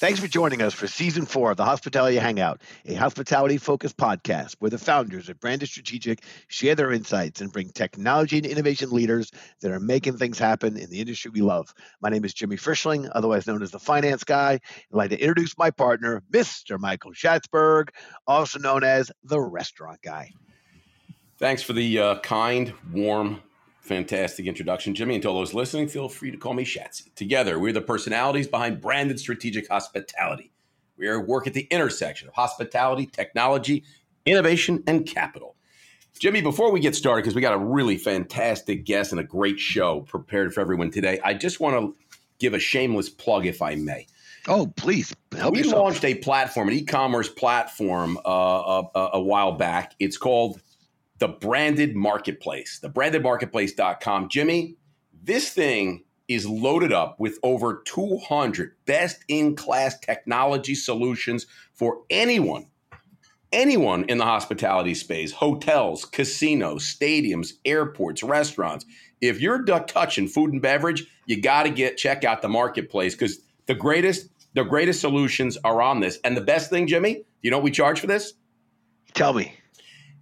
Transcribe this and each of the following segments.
Thanks for joining us for season four of the Hospitality Hangout, a hospitality focused podcast where the founders of Branded Strategic share their insights and bring technology and innovation leaders that are making things happen in the industry we love. My name is Jimmy Frischling, otherwise known as the Finance Guy. I'd like to introduce my partner, Mr. Michael Schatzberg, also known as the Restaurant Guy. Thanks for the uh, kind, warm, fantastic introduction, Jimmy. And to all those listening, feel free to call me Shatsy. Together, we're the personalities behind branded strategic hospitality. We are work at the intersection of hospitality, technology, innovation, and capital. Jimmy, before we get started, because we got a really fantastic guest and a great show prepared for everyone today, I just want to give a shameless plug, if I may. Oh, please help we yourself. launched a platform, an e-commerce platform, uh, a, uh, a while back. It's called the branded marketplace, the brandedmarketplace.com. Jimmy, this thing is loaded up with over 200 best in class technology solutions for anyone, anyone in the hospitality space, hotels, casinos, stadiums, airports, restaurants. If you're touching food and beverage, you got to get check out the marketplace because the greatest the greatest solutions are on this. And the best thing, Jimmy, you know what we charge for this? Tell me.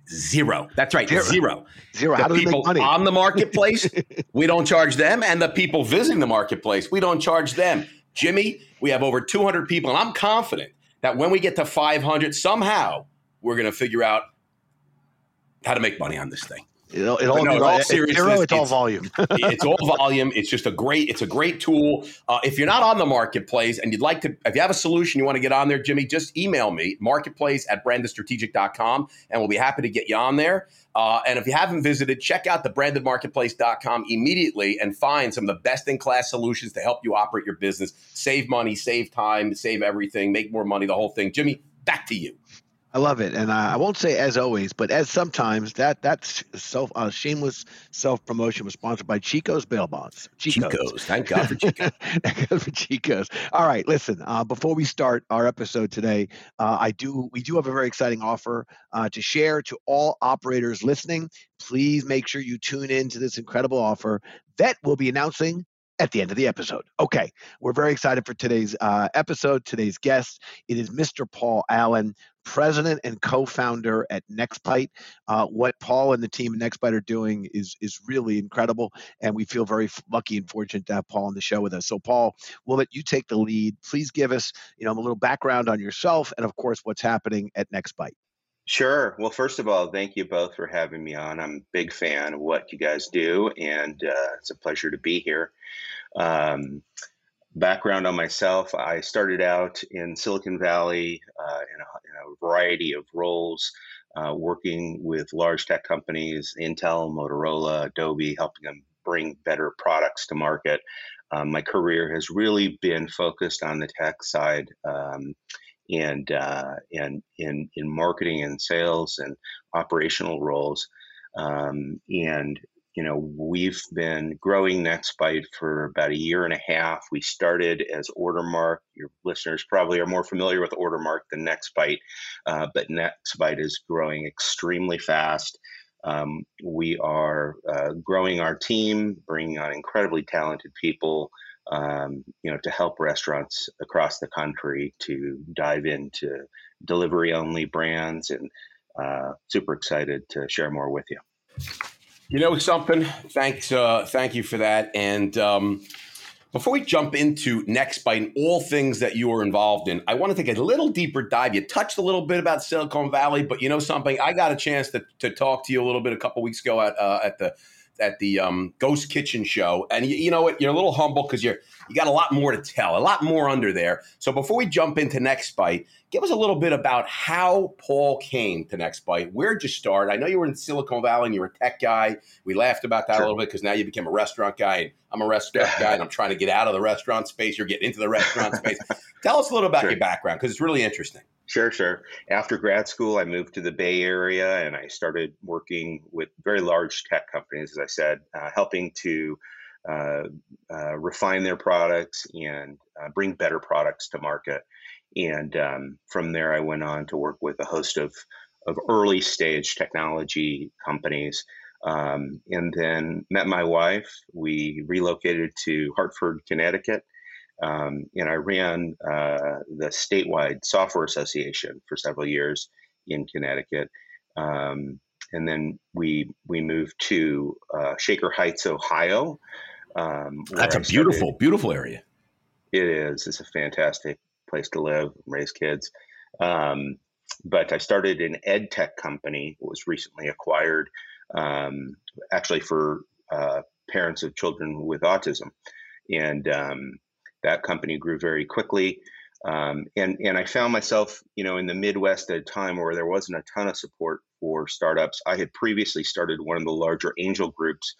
Zero. That's right. Zero. Zero. Zero. The How do people make money? on the marketplace, we don't charge them, and the people visiting the marketplace, we don't charge them. Jimmy, we have over 200 people, and I'm confident that when we get to 500, somehow we're going to figure out how to make money on this thing. It, it all, no, all seriousness, zero, it's, all volume. it's all volume. It's just a great, it's a great tool. Uh, if you're not on the marketplace and you'd like to, if you have a solution you want to get on there, Jimmy, just email me, marketplace at brandedstrategic.com, and we'll be happy to get you on there. Uh, and if you haven't visited, check out the brandedmarketplace.com immediately and find some of the best in class solutions to help you operate your business, save money, save time, save everything, make more money, the whole thing. Jimmy, back to you. I love it, and I won't say as always, but as sometimes that that's self uh, shameless self promotion was sponsored by Chico's Bail Bonds. Chico's, Chico's. thank God for Chico's. thank God for Chico's. All right, listen. Uh, before we start our episode today, uh, I do we do have a very exciting offer uh, to share to all operators listening. Please make sure you tune in to this incredible offer that we'll be announcing at the end of the episode. Okay, we're very excited for today's uh, episode. Today's guest, it is Mr. Paul Allen, president and co-founder at Nextbite. Uh, what Paul and the team at Nextbite are doing is is really incredible, and we feel very lucky and fortunate to have Paul on the show with us. So, Paul, we'll let you take the lead. Please give us, you know, a little background on yourself, and of course, what's happening at Nextbite. Sure. Well, first of all, thank you both for having me on. I'm a big fan of what you guys do, and uh, it's a pleasure to be here. Um, background on myself I started out in Silicon Valley uh, in, a, in, a, variety of roles, uh, working with large tech companies, Intel, Motorola, Adobe, helping them bring better products to market. Um, my career has really been focused on the tech side. Um, and uh, and in in marketing and sales and operational roles. Um, and you know we've been growing Nextbite for about a year and a half. We started as Ordermark. Your listeners probably are more familiar with Ordermark than Nextbite, uh, but Nextbite is growing extremely fast. Um, we are uh, growing our team, bringing on incredibly talented people um, you know, to help restaurants across the country to dive into delivery only brands and uh, super excited to share more with you. You know something? Thanks, uh, thank you for that. And um, before we jump into Nextbite and all things that you are involved in, I want to take a little deeper dive. You touched a little bit about Silicon Valley, but you know something? I got a chance to, to talk to you a little bit a couple weeks ago at uh, at the at the um, Ghost Kitchen show, and you, you know what? You're a little humble because you're you got a lot more to tell, a lot more under there. So before we jump into Next Bite, give us a little bit about how Paul came to Next Bite. Where'd you start? I know you were in Silicon Valley and you were a tech guy. We laughed about that sure. a little bit because now you became a restaurant guy. And I'm a restaurant guy, and I'm trying to get out of the restaurant space. You're getting into the restaurant space. Tell us a little about sure. your background because it's really interesting. Sure, sure. After grad school, I moved to the Bay Area and I started working with very large tech companies, as I said, uh, helping to uh, uh, refine their products and uh, bring better products to market. And um, from there, I went on to work with a host of, of early stage technology companies. Um, and then met my wife. We relocated to Hartford, Connecticut Um, and I ran uh, the statewide software association for several years in Connecticut. Um, and then we we moved to uh, Shaker Heights, Ohio. Um, That's a beautiful, beautiful area. It is. It's a fantastic place to live, raise kids. Um, but I started an ed tech company. was recently acquired, um, actually for uh, parents of children with autism, and um, that company grew very quickly. Um, and and I found myself, you know, in the Midwest at a time where there wasn't a ton of support for startups. I had previously started one of the larger angel groups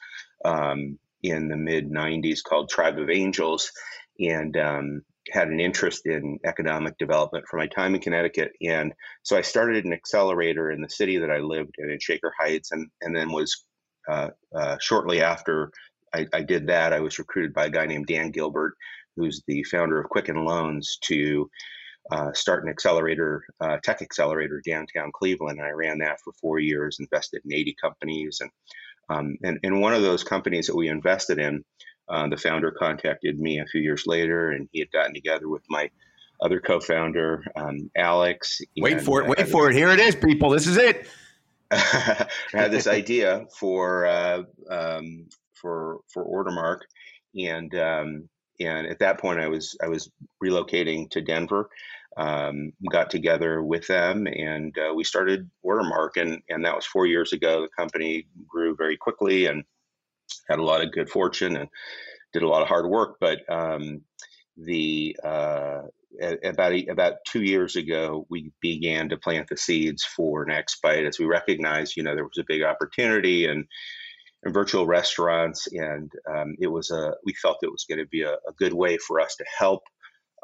um, in the mid '90s called Tribe of Angels, and um, had an interest in economic development for my time in Connecticut. And so I started an accelerator in the city that I lived in, in Shaker Heights, and and then was uh, uh, shortly after I, I, did that, I was recruited by a guy named Dan Gilbert, who's the founder of Quicken Loans, to uh, start an accelerator, uh, tech accelerator downtown Cleveland. And I ran that for four years, invested in 80 companies. And, um, and, and one of those companies that we invested in, uh, the founder contacted me a few years later, and he had gotten together with my other co-founder, um, Alex. Wait for it! Wait for it! Here it is, people. This is it. I had this idea for uh, um, for for Ordermark, and um, and at that point I was I was relocating to Denver. Um, got together with them and uh, we started Ordermark, and and that was four years ago. The company grew very quickly and had a lot of good fortune and did a lot of hard work. But um, the uh, about about two years ago, we began to plant the seeds for Next Bite as we recognized, you know, there was a big opportunity and and virtual restaurants, and um, it was a we felt it was going to be a, a, good way for us to help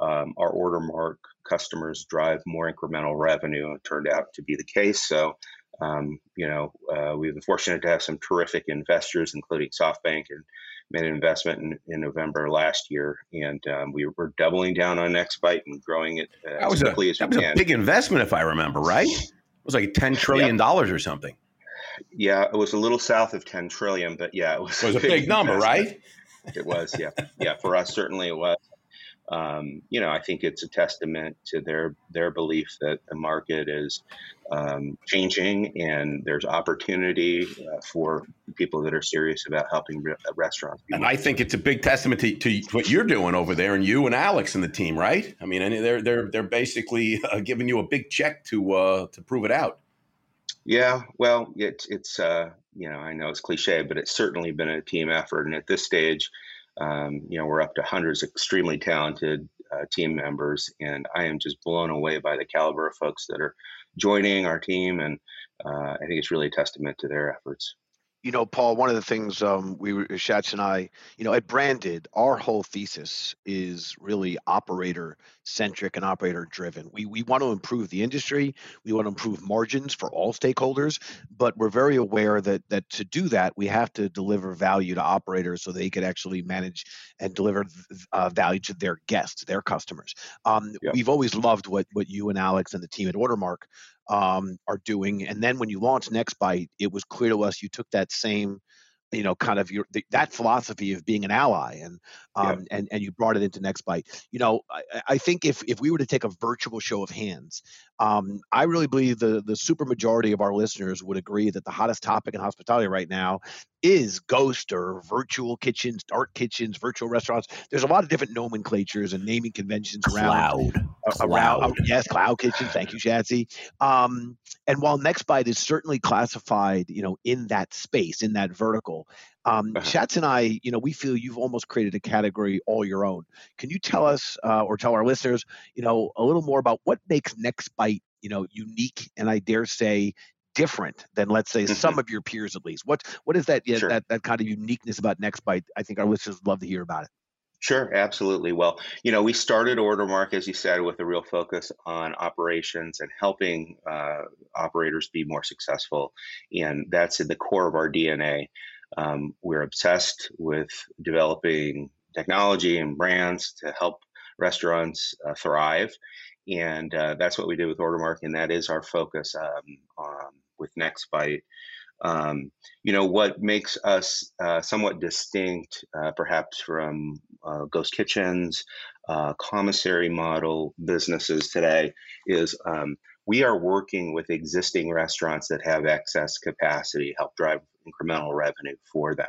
um, our Ordermark customers drive more incremental revenue. It turned out to be the case. So, um, you know, uh, we've been fortunate to have some terrific investors, including SoftBank, and made an investment in, in November last year, and um, we were doubling down on NextBite and growing it uh, as quickly a, as we That was can. a big investment, if I remember right. It was like ten trillion dollars or something. Yeah, it was a little south of 10 trillion, but yeah, it was, it was a big, big number, right? It was, yeah. Yeah, for us, certainly it was. Um, you know, I think it's a testament to their their belief that the market is um, changing and there's opportunity uh, for people that are serious about helping re- uh, restaurants. And I think it's a big testament to, to, what you're doing over there, and you and Alex and the team, right? I mean, they're they're they're basically uh, giving you a big check to uh, to prove it out. Yeah, well, it's it's uh, you know I know it's cliche, but it's certainly been a team effort, and at this stage, um, you know we're up to hundreds of extremely talented uh, team members, and I am just blown away by the caliber of folks that are joining our team, and uh, I think it's really a testament to their efforts. You know, Paul, one of the things um, we, Schatz and I, you know, at Branded, our whole thesis is really operator centric and operator driven. We we want to improve the industry, we want to improve margins for all stakeholders, but we're very aware that that to do that, we have to deliver value to operators so they could actually manage and deliver uh, value to their guests, their customers. Um, yep. We've always loved what what you and Alex and the team at Ordermark um, are doing. And then when you launched NextBite, it was clear to us you took that same you know kind of your the, that philosophy of being an ally and um yeah. and and you brought it into NextBite you know I, I think if if we were to take a virtual show of hands um i really believe the the super majority of our listeners would agree that the hottest topic in hospitality right now is ghost or virtual kitchens dark kitchens virtual restaurants there's a lot of different nomenclatures and naming conventions around cloud. Uh, around cloud. Uh, yes cloud kitchen thank you Shatsy. um and while next bite is certainly classified you know in that space in that vertical um, uh-huh. Schatz and I, you know, we feel you've almost created a category all your own. Can you tell us uh, or tell our listeners, you know, a little more about what makes NextBite, you know, unique and I dare say different than let's say mm-hmm. some of your peers at least? What what is that yeah, sure. that that kind of uniqueness about NextBite? I think our listeners would love to hear about it. Sure, absolutely. Well, you know, we started Ordermark, as you said, with a real focus on operations and helping uh, operators be more successful. And that's in the core of our DNA. Um, we're obsessed with developing technology and brands to help restaurants uh, thrive. And uh, that's what we did with Ordermark, and that is our focus um, um, with NextBite. Um, you know, what makes us uh, somewhat distinct, uh, perhaps from uh, ghost kitchens, uh, commissary model businesses today, is um, we are working with existing restaurants that have excess capacity, help drive incremental revenue for them.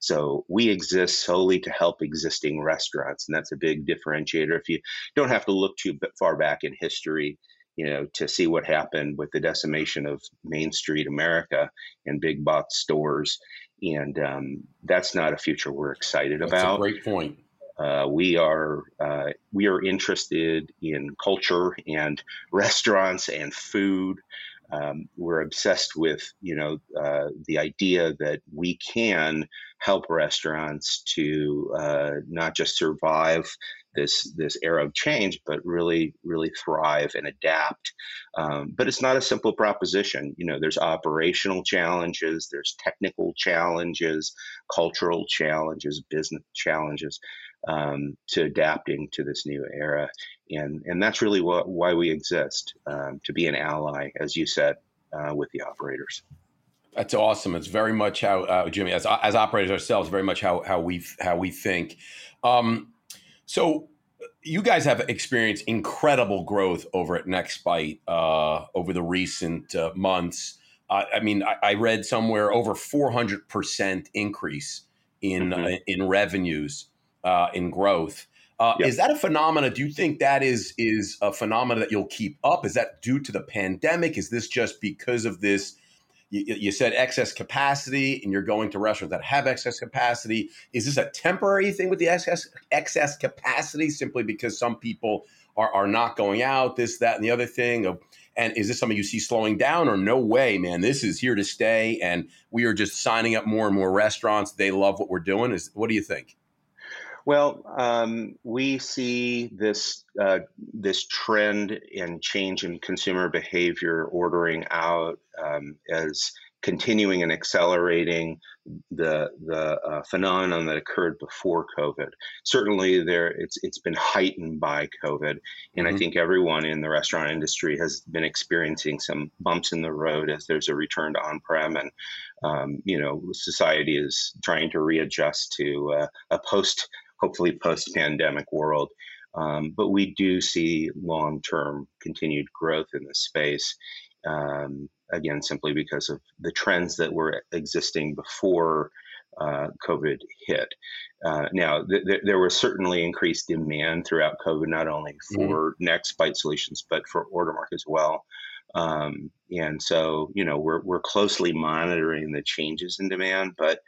So we exist solely to help existing restaurants, and that's a big differentiator. If you don't have to look too far back in history, you know, to see what happened with the decimation of Main Street America and big box stores, and um, that's not a future we're excited about. that's about. great point. Uh, we are uh, we are interested in culture and restaurants and food. Um, we're obsessed with you know uh, the idea that we can help restaurants to uh, not just survive this this era of change, but really really thrive and adapt. Um, but it's not a simple proposition. You know, there's operational challenges, there's technical challenges, cultural challenges, business challenges um, to adapting to this new era, and and that's really what, why we exist um, to be an ally, as you said, uh, with the operators. That's awesome. It's very much how uh, Jimmy, as as operators ourselves, very much how how we how we think. Um, so you guys have experienced incredible growth over at NextBite uh, over the recent uh, months. Uh, I mean, I, I, read somewhere over 400% increase in mm-hmm. Uh, in revenues uh, in growth. Uh, yep. Is that a phenomena? Do you think that is is a phenomena that you'll keep up? Is that due to the pandemic? Is this just because of this you, you, said excess capacity and you're going to restaurants that have excess capacity. Is this a temporary thing with the excess excess capacity simply because some people are, are not going out, this, that, and the other thing? Of, and is this something you see slowing down or no way, man? This is here to stay and we are just signing up more and more restaurants. They love what we're doing. Is what do you think? Well, um, we see this uh, this trend and change in consumer behavior, ordering out, um, as continuing and accelerating the the uh, phenomenon that occurred before COVID. Certainly, there it's it's been heightened by COVID, and mm-hmm. I think everyone in the restaurant industry has been experiencing some bumps in the road as there's a return to on-prem, and um, you know society is trying to readjust to uh, a post hopefully post pandemic world. Um, but we do see long term continued growth in this space. Um, again, simply because of the trends that were existing before uh, COVID hit. Uh, now, th- th- there was certainly increased demand throughout COVID, not only mm-hmm. for mm-hmm. NextBite solutions, but for Ordermark as well. Um, and so, you know, we're, we're closely monitoring the changes in demand, but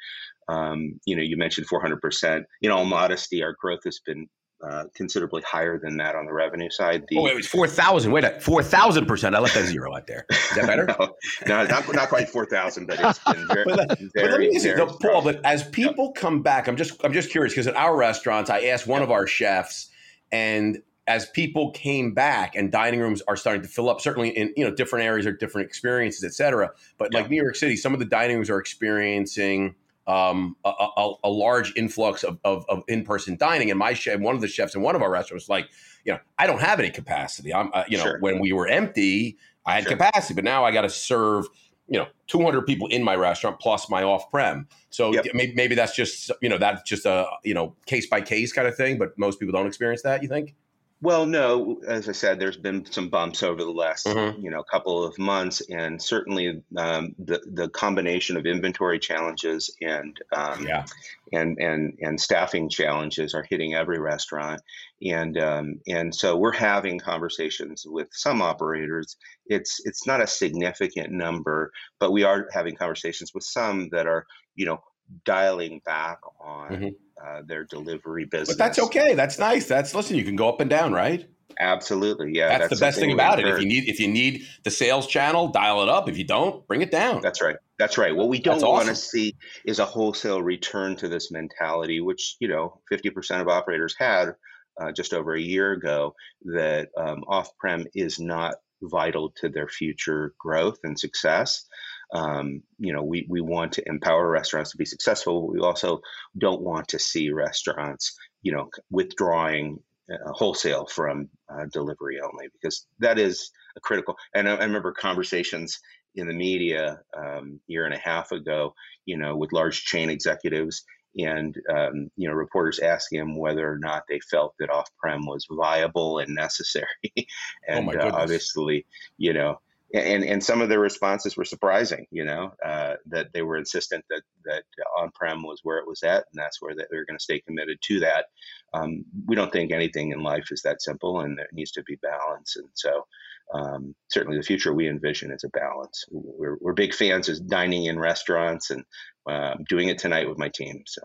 um, you know, you mentioned 400%. In all modesty, our growth has been uh, considerably higher than that on the revenue side. The, oh, it was 4,000. Wait, 4,000%. I left that zero out there. Is that better? no, no, not, not quite 4,000, but it's been very, but, very, but very Paul, but as people come back, I'm just, I'm just curious because at our restaurants, I asked one of our chefs and as people came back and dining rooms are starting to fill up, certainly in you know different areas or different experiences, et cetera. But yeah. like New York City, some of the dining rooms are experiencing um, a, a, a, large influx of, of, of, in-person dining. And my chef, one of the chefs in one of our restaurants, was like, you know, I don't have any capacity. I'm, uh, you know, sure. when we were empty, I had sure. capacity, but now I got to serve, you know, 200 people in my restaurant plus my off-prem. So yep. maybe, maybe that's just, you know, that's just a, you know, case by case kind of thing. But most people don't experience that. You think? Well, no, as I said, there's been some bumps over the last, mm-hmm. you know, couple of months, and certainly um, the the combination of inventory challenges and um, yeah. and and and staffing challenges are hitting every restaurant, and um, and so we're having conversations with some operators. It's it's not a significant number, but we are having conversations with some that are, you know, dialing back on. Mm-hmm uh, their delivery business. But that's okay. That's nice. That's listen. You can go up and down, right? Absolutely, yeah. That's, that's the best thing about it. If you need if you need the sales channel, dial it up. If you don't, bring it down. That's right. That's right. What we don't awesome. want to see is a wholesale return to this mentality, which you know, fifty percent of operators had uh, just over a year ago. That um, off-prem is not vital to their future growth and success. Um, you know, we, we want to empower restaurants to be successful. we also don't want to see restaurants, you know, withdrawing uh, wholesale from uh, delivery only because that is a critical. And I, I remember conversations in the media um, year and a half ago, you know, with large chain executives and um, you know reporters asking him whether or not they felt that off-prem was viable and necessary Oh and my uh, obviously you know and and some of their responses were surprising you know uh, that they were insistent that that on-prem was where it was at and that's where they- they're going to stay committed to that. Um, we don't think anything in life is that simple and there needs to be balance and so um, certainly the future we envision is a balance. We're, we're big fans of dining in restaurants and uh, doing it tonight with my team so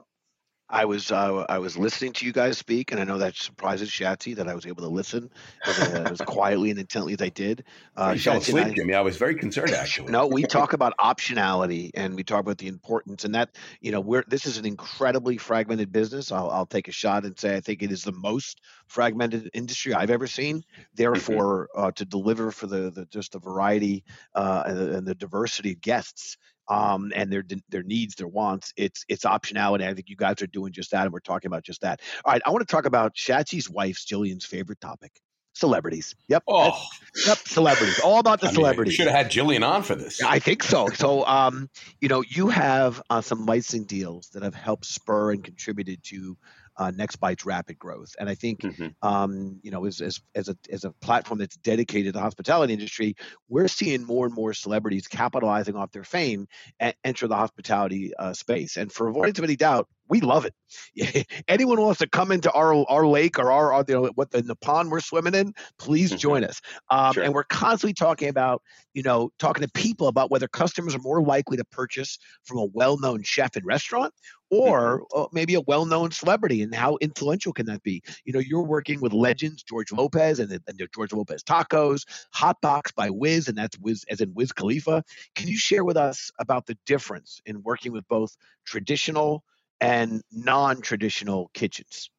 I was uh, I was listening to you guys speak, and I know that surprises Shatsy that I was able to listen as, uh, as quietly and intently as I did. Uh, you fell asleep, I- Jimmy. I was very concerned actually. No, we talk about optionality and we talk about the importance and that, you know, we're this is an incredibly fragmented business. I'll, I'll take a shot and say I think it is the most fragmented industry I've ever seen. Therefore, uh, to deliver for the, the just the variety uh, and, the, and the diversity of guests um, and their their needs, their wants, it's it's optionality. I think you guys are doing just that, and we're talking about just that. All right, I want to talk about Shatsy's wife's Jillian's favorite topic: celebrities. Yep, Oh, yep, celebrities. All about the celebrities. You should have had Jillian on for this. I think so. So, um, you know, you have uh, some licensing deals that have helped spur and contributed to uh, NextBite's rapid growth. And I think, Mhm. um, you know, as, as, as, a, as a platform that's dedicated to the hospitality industry, we're seeing more and more celebrities capitalizing off their fame and enter the hospitality uh, space. And for avoidance of any doubt, we love it. Anyone wants to come into our our lake or our, our you know what the, the pond we're swimming in, please Mhm. join us. Um, Sure. And we're constantly talking about you know, talking to people about whether customers are more likely to purchase from a well-known chef and restaurant or uh, maybe a well-known celebrity and how influential can that be? You know you're working with legends george lopez and, and george lopez tacos hot box by wiz and that's wiz as in wiz khalifa. Can you share with us about the difference in working with both traditional and non-traditional kitchens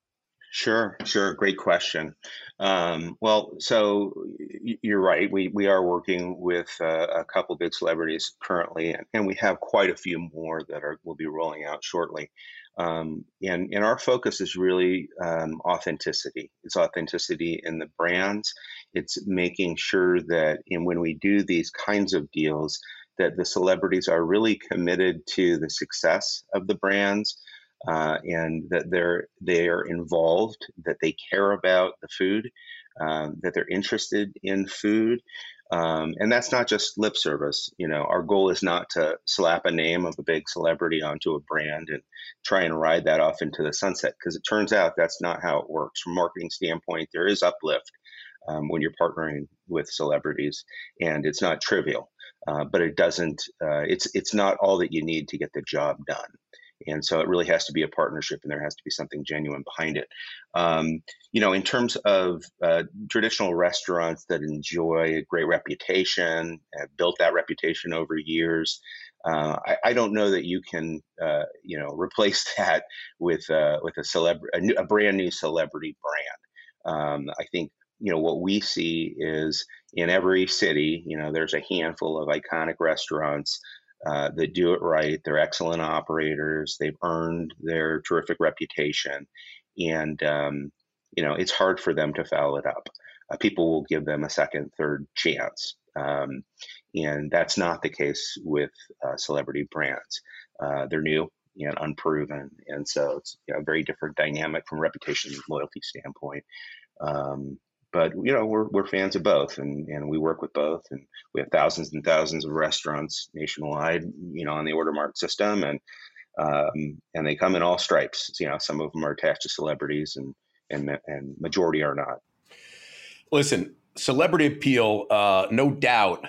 Sure, sure. Great question. Um, well, so you're right. We we are working with uh, a couple big celebrities currently, and, and we have quite a few more that are will be rolling out shortly. Um, and and our focus is really um, authenticity. It's authenticity in the brands. It's making sure that, and when we do these kinds of deals, that the celebrities are really committed to the success of the brands uh, and that they're they are involved, that they care about the food, um, that they're interested in food, um, and that's not just lip service. You know, our goal is not to slap a name of a big celebrity onto a brand and try and ride that off into the sunset because it turns out that's not how it works. From a marketing standpoint, there is uplift um, when you're partnering with celebrities, and it's not trivial. Uh, but it doesn't. Uh, it's it's not all that you need to get the job done and so it really has to be a partnership and there has to be something genuine behind it. Um, you know in terms of uh, traditional restaurants that enjoy a great reputation have built that reputation over years uh, I, I, don't know that you can uh, you know replace that with uh, with a celeb a, a, brand new celebrity brand. Um, i think you know what we see is in every city you know there's a handful of iconic restaurants uh, that do it right. They're excellent operators. They've earned their terrific reputation, and um, you know it's hard for them to foul it up. Uh, people will give them a second, third chance, um, and that's not the case with uh, celebrity brands. Uh, they're new and unproven, and so it's you know, a very different dynamic from reputation and loyalty standpoint. Um, but you know we're we're fans of both and and we work with both and we have thousands and thousands of restaurants nationwide you know on the Ordermark system and um, and they come in all stripes you know some of them are attached to celebrities and and and majority are not. Listen celebrity appeal uh, no doubt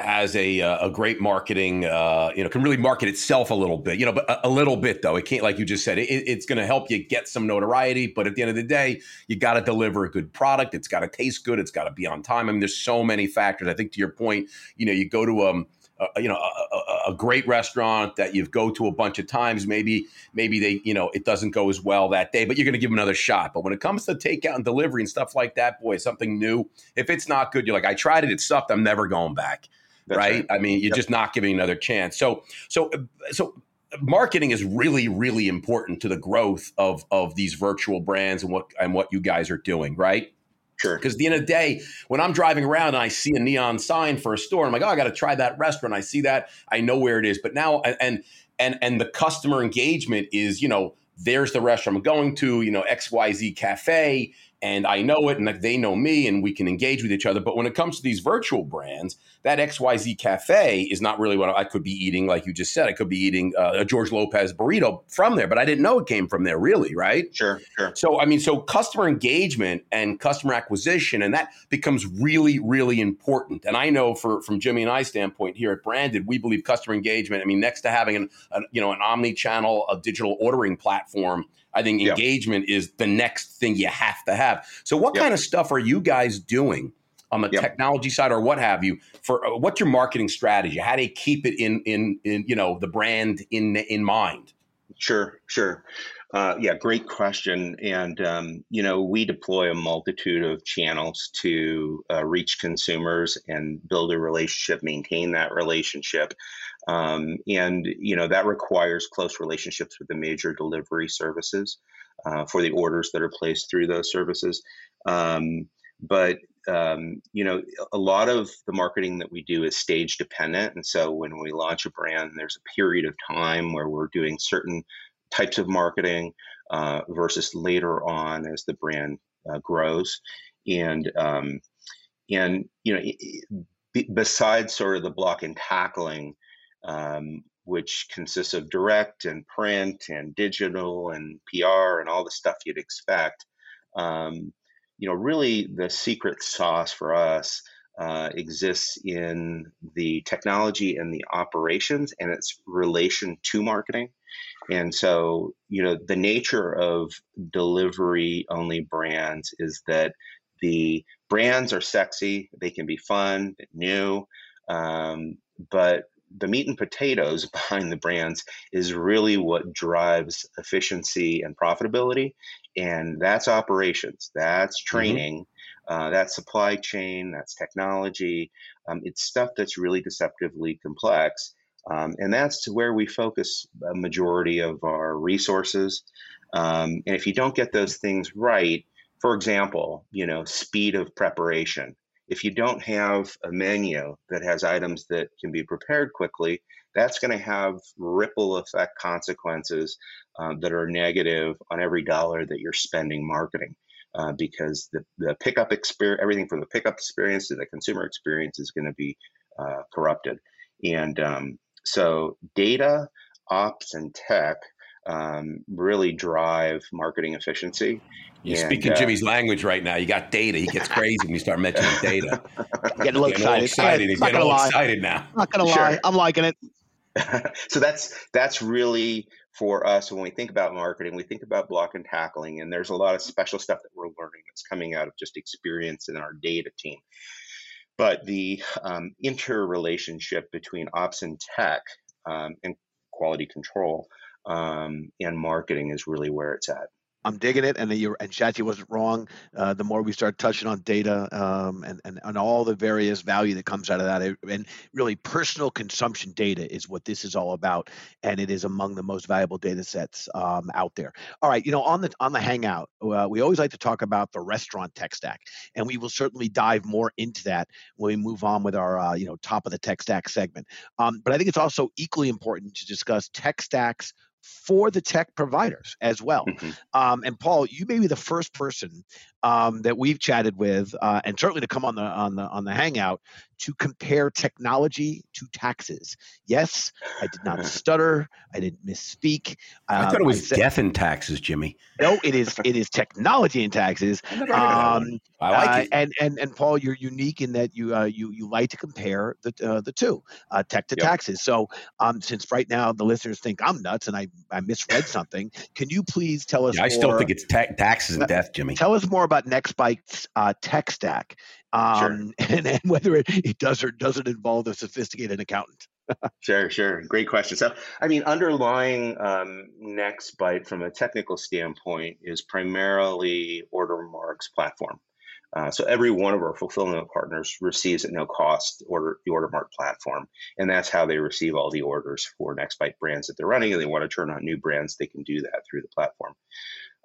has a uh, a great marketing, uh, you know, can really market itself a little bit, you know, but a, a little bit though. It can't, like you just said, it, it's going to help you get some notoriety. But at the end of the day, you got to deliver a good product. It's got to taste good. It's got to be on time. I mean, there's so many factors. I think to your point, you know, you go to um, a, you know, a, a, a, great restaurant that you go to a bunch of times. Maybe, maybe they, you know, it doesn't go as well that day, but you're going to give them another shot. But when it comes to takeout and delivery and stuff like that, boy, something new. If it's not good, you're like, I tried it, it sucked. I'm never going back. Right? right? I mean, you're Yep. just not giving another chance. So, so, uh, so marketing is really, really important to the growth of of these virtual brands and what and what you guys are doing, right? Sure. Because at the end of the day, when I'm driving around and I see a neon sign for a store, I'm like, oh, I got to try that restaurant. I see that, I know where it is. But now, and and and the customer engagement is, you know, there's the restaurant I'm going to, you know, X Y Z Cafe and I know it and they know me and we can engage with each other. But when it comes to these virtual brands, that XYZ cafe is not really what I could be eating. Like you just said, I could be eating uh, a George Lopez burrito from there, but I didn't know it came from there really, right? Sure, sure. So, I mean, so customer engagement and customer acquisition, and that becomes really, really important. And I know for, from Jimmy and I standpoint here at Branded, we believe customer engagement, I mean, next to having an, an you know, an omni-channel, a digital ordering platform, I think engagement is the next thing you have to have. So, what kind of stuff are you guys doing on the technology side, or what have you? For uh, what's your marketing strategy? How do you keep it in in in you know the brand in in mind? Sure, sure. Uh, yeah, great question. And um, you know, we deploy a multitude of channels to uh, reach consumers and build a relationship, maintain that relationship. Um, and you know that requires close relationships with the major delivery services uh, for the orders that are placed through those services. Um, but um, you know, a lot of the marketing that we do is stage dependent, and so when we launch a brand, there's a period of time where we're doing certain types of marketing uh, versus later on as the brand uh, grows, and um, and you know, besides sort of the block and tackling um, which consists of direct and print and digital and PR and all the stuff you'd expect. Um, you know, really the secret sauce for us uh, exists in the technology and the operations and its relation to marketing. And so, you know, the nature of delivery only brands is that the brands are sexy, they can be fun, new, um, but the meat and potatoes behind the brands is really what drives efficiency and profitability. And that's operations, that's mm-hmm. training, mm-hmm. uh, that's supply chain, that's technology. Um, it's stuff that's really deceptively complex. Um, and that's where we focus a majority of our resources. Um, and if you don't get those things right, for example, you know, speed of preparation if you don't have a menu that has items that can be prepared quickly, that's going to have ripple effect consequences um, that are negative on every dollar that you're spending marketing. Uh, because the, the pickup experience, everything from the pickup experience to the consumer experience is going to be uh, corrupted. And um, so, data, ops, and tech um, really drive marketing efficiency. You're and, speaking uh, Jimmy's language right now. You got data. He gets crazy when you start mentioning data. Getting a little excited. excited. He's getting all excited now. I'm not gonna sure. lie. I'm liking it. so that's that's really for us when we think about marketing, we think about block and tackling, and there's a lot of special stuff that we're learning that's coming out of just experience in our data team. But the um, interrelationship between ops and tech um, and quality control um, and marketing is really where it's at. I'm digging it, and you and Shatsy wasn't wrong. Uh, the more we start touching on data um, and, and and all the various value that comes out of that, and really personal consumption data is what this is all about, and it is among the most valuable data sets um, out there. All right, you know, on the on the Hangout, uh, we always like to talk about the restaurant tech stack, and we will certainly dive more into that when we move on with our uh, you know top of the tech stack segment. Um, but I think it's also equally important to discuss tech stacks for the tech providers as well. Mm-hmm. Um, and Paul, you may be the first person um, that we've chatted with, uh, and certainly to come on the on the on the Hangout to compare technology to taxes. Yes, I did not stutter. I didn't misspeak. I thought it um, was said, death in taxes, Jimmy. No, it is it is technology in taxes. Um, I like uh, it. And and and Paul, you're unique in that you uh, you you like to compare the uh, the two uh, tech to yep. taxes. So um, since right now the listeners think I'm nuts and I I misread something, can you please tell us? Yeah, I still think it's ta- taxes and death, Jimmy. Tell us more about Nextbite's uh, tech stack um, sure. and, and whether it, it does or doesn't involve a sophisticated accountant. sure, sure. Great question. So, I mean, underlying um, Nextbite from a technical standpoint is primarily Ordermark's platform. Uh, so every one of our fulfillment partners receives at no cost order the Ordermark platform, and that's how they receive all the orders for Nextbite brands that they're running. And they want to turn on new brands, they can do that through the platform.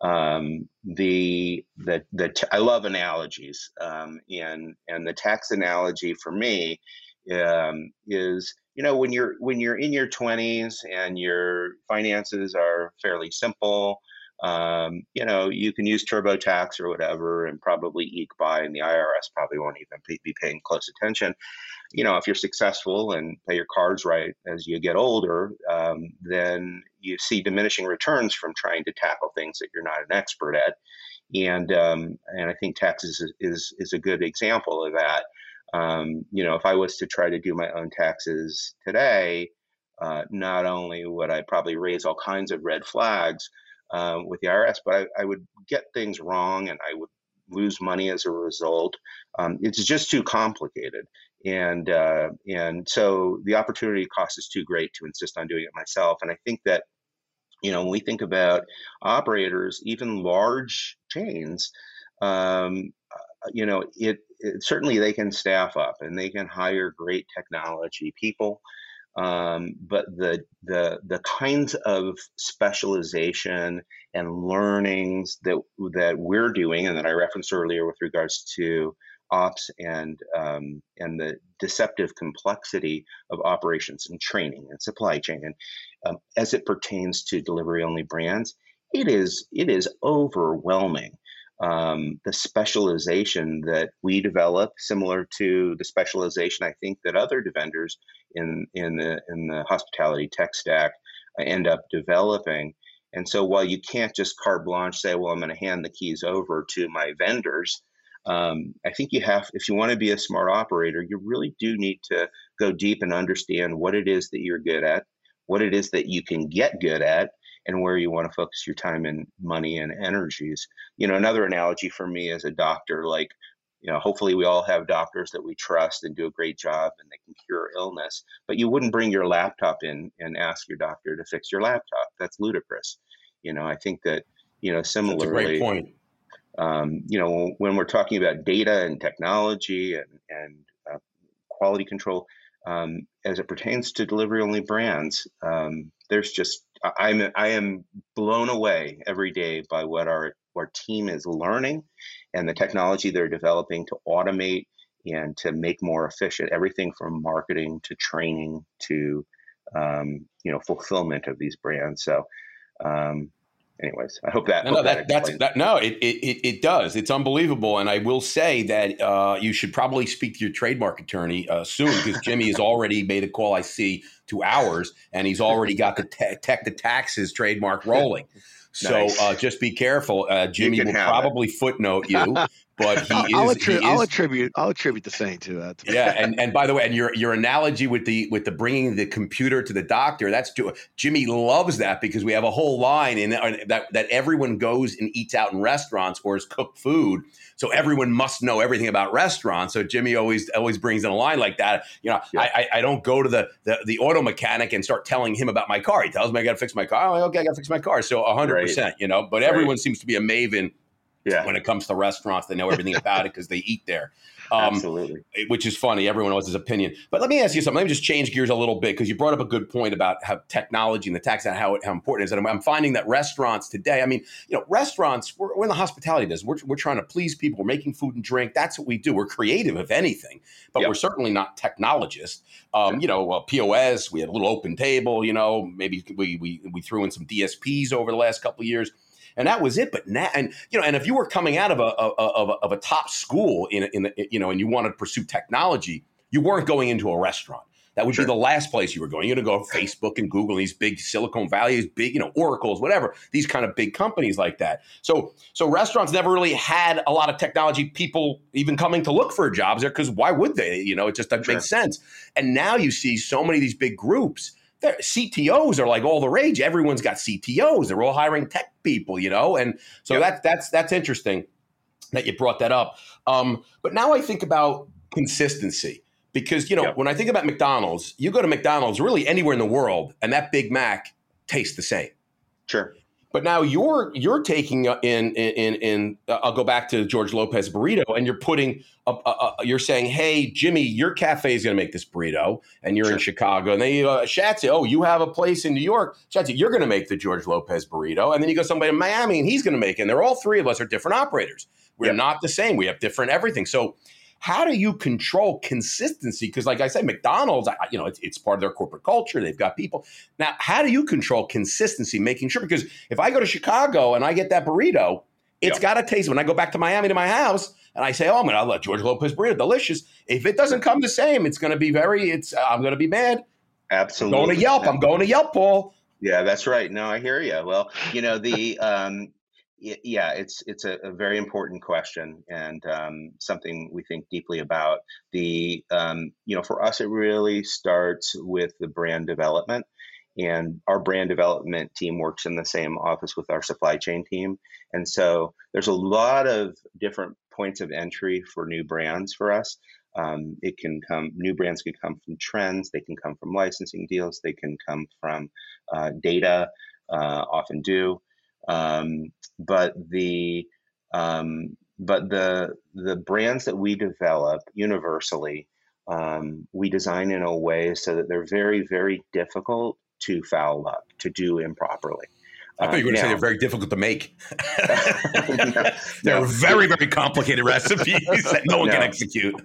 Um, the the the t- I love analogies, um, and and the tax analogy for me um, is you know when you're when you're in your 20s and your finances are fairly simple um, you know you can use turbotax or whatever and probably eke by and the irs probably won't even be paying close attention. You know if you're successful and pay your cards right as you get older um, then you see diminishing returns from trying to tackle things that you're not an expert at. And um, and i think taxes is, is is a good example of that. Um, you know, if I was to try to do my own taxes today, uh, not only would I probably raise all kinds of red flags um, with the IRS, but I, I, would get things wrong and I would lose money as a result. Um, it's just too complicated, and uh, and so the opportunity cost is too great to insist on doing it myself. And I think that you know when we think about operators, even large chains. Um, uh, you know, it, it, certainly they can staff up and they can hire great technology people. Um, but the the the kinds of specialization and learnings that that we're doing and that I referenced earlier with regards to ops and um, and the deceptive complexity of operations and training and supply chain and um, as it pertains to delivery only brands, it is it is overwhelming um, the specialization that we develop, similar to the specialization I think that other vendors in in the in the hospitality tech stack uh, end up developing. And so while you can't just carte blanche say, well, I'm going to hand the keys over to my vendors, um, I think you have, if you want to be a smart operator, you really do need to go deep and understand what it is that you're good at, what it is that you can get good at, and where you want to focus your time and money and energies. You know, another analogy for me as a doctor, like, you know, hopefully we all have doctors that we trust and do a great job and they can cure illness, but you wouldn't bring your laptop in and ask your doctor to fix your laptop. That's ludicrous. You know, I think that, you know, similarly, That's a great point. Um, you know, when we're talking about data and technology and, and uh, quality control, um, as it pertains to delivery only brands, um, there's just I'm I am blown away every day by what our our team is learning and the technology they're developing to automate and to make more efficient everything from marketing to training to um, you know fulfillment of these brands. So um, anyways, I hope that. No, hope no that, that's that. No, it, it it does. It's unbelievable, and I will say that uh, you should probably speak to your trademark attorney uh, soon because Jimmy has already made a call. I see to ours, and he's already got the te- tech the taxes trademark rolling. So nice. uh, just be careful. Uh, Jimmy will probably it. footnote you but he I'll, is, he I'll attribute I'll attribute the same to that. yeah, and and by the way, and your your analogy with the with the bringing the computer to the doctor, that's Jimmy loves that because we have a whole line in uh, that that everyone goes and eats out in restaurants or is cooked food, so everyone must know everything about restaurants. So Jimmy always always brings in a line like that. You know, yeah. I, I don't go to the, the the auto mechanic and start telling him about my car. He tells me I got to fix my car. I'm like, okay, I got to fix my car. So hundred percent, you know. But everyone right. seems to be a maven yeah. when it comes to restaurants. They know everything about it because they eat there. Um, Absolutely. Which is funny. Everyone has his opinion. But let me ask you something. Let me just change gears a little bit because you brought up a good point about how technology and the tax and how, how important it is. And I'm, finding that restaurants today, I mean, you know, restaurants, we're, we're in the hospitality business. We're, we're trying to please people. We're making food and drink. That's what we do. We're creative, if anything, but yep. we're certainly not technologists. Um, you know, uh, POS, we had a little open table, you know, maybe we, we, we threw in some DSPs over the last couple of years and that was it. But now, and you know, and if you were coming out of a of a, of a top school in in you know, and you wanted to pursue technology, you weren't going into a restaurant. That would sure. be the last place you were going. You're going to go Facebook and Google, these big Silicon Valley, big, you know, Oracles, whatever, these kind of big companies like that. So, so restaurants never really had a lot of technology people even coming to look for jobs there because why would they? You know, it just doesn't sure. make sense. And now you see so many of these big groups CTOs are like all the rage. Everyone's got CTOs. They're all hiring tech people, you know, and so yep. that's that's that's interesting that you brought that up. Um, but now I think about consistency because you know yep. when I think about McDonald's, you go to McDonald's really anywhere in the world, and that Big Mac tastes the same. Sure. But now you're you're taking in in in, in uh, I'll go back to George Lopez burrito, and you're putting a, a, a, you're saying, hey Jimmy, your cafe is going to make this burrito, and you're sure. in Chicago, and then you uh, Shatsy, oh you have a place in New York, Shatsy, you're going to make the George Lopez burrito, and then you go somebody in Miami, and he's going to make it. And they're all three of us are different operators. We're yep. not the same. We have different everything. So how do you control consistency? Because, like I said, McDonald's, you know, it's, it's, part of their corporate culture. They've got people. Now, how do you control consistency, making sure? Because if I go to Chicago and I get that burrito, it's got to taste. When I go back to Miami to my house and I say, "Oh, I'm going to let George Lopez burrito, delicious," if it doesn't come the same, it's going to be very. It's I'm going to be mad. Absolutely. I'm going to Yelp. I'm going to Yelp, Paul. Yeah, that's right. No, I hear you. Well, you know the um, yeah, it's it's a, a, very important question and um, something we think deeply about. The um, you know for us, it really starts with the brand development, and our brand development team works in the same office with our supply chain team, and so there's a lot of different points of entry for new brands for us. Um, it can come new brands can come from trends, they can come from licensing deals, they can come from uh, data, uh, often do. Um, but the um, but the the brands that we develop universally, um, we design in a way so that they're very very difficult to foul up to do improperly. I thought you were going to say they're very difficult to make. no, they're no. very, very complicated recipes that no one no. can execute.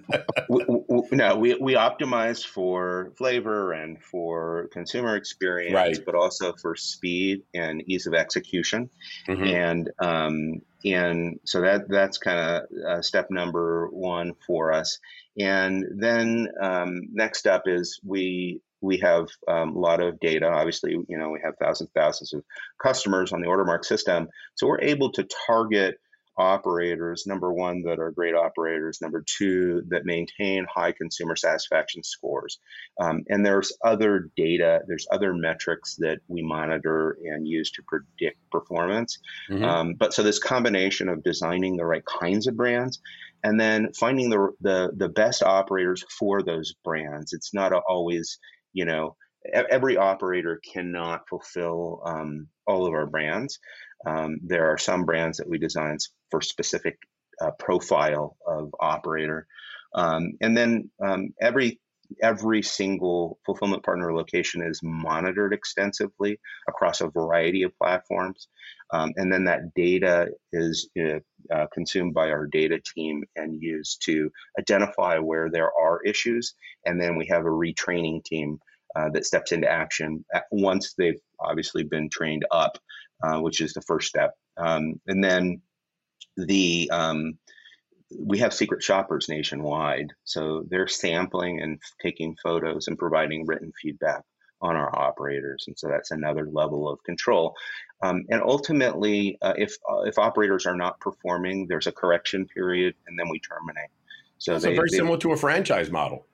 we, we, no, we, we optimize for flavor and for consumer experience, right. but also for speed and ease of execution. Mm-hmm. And um, and so that that's kind of uh, step number one for us. And then um, next up is we we have um, a lot of data. Obviously, you know, we have thousands and thousands of customers on the Ordermark system. So we're able to target operators, number one, that are great operators, number two, that maintain high consumer satisfaction scores. Um, and there's other data, there's other metrics that we monitor and use to predict performance. Mm-hmm. Um, but so this combination of designing the right kinds of brands and then finding the, the, the best operators for those brands. It's not always you know every operator cannot fulfill um, all of our brands. Um, there are some brands that we design for specific uh, profile of operator, um, and then um, every every single fulfillment partner location is monitored extensively across a variety of platforms, um, and then that data is uh, consumed by our data team and used to identify where there are issues, and then we have a retraining team uh, that steps into action once they've obviously been trained up, uh, which is the first step. Um, and then the um, we have secret shoppers nationwide, so they're sampling and taking photos and providing written feedback on our operators, and so that's another level of control. Um, and ultimately, uh, if uh, if operators are not performing, there's a correction period, and then we terminate. So, it's very they, similar to a franchise model.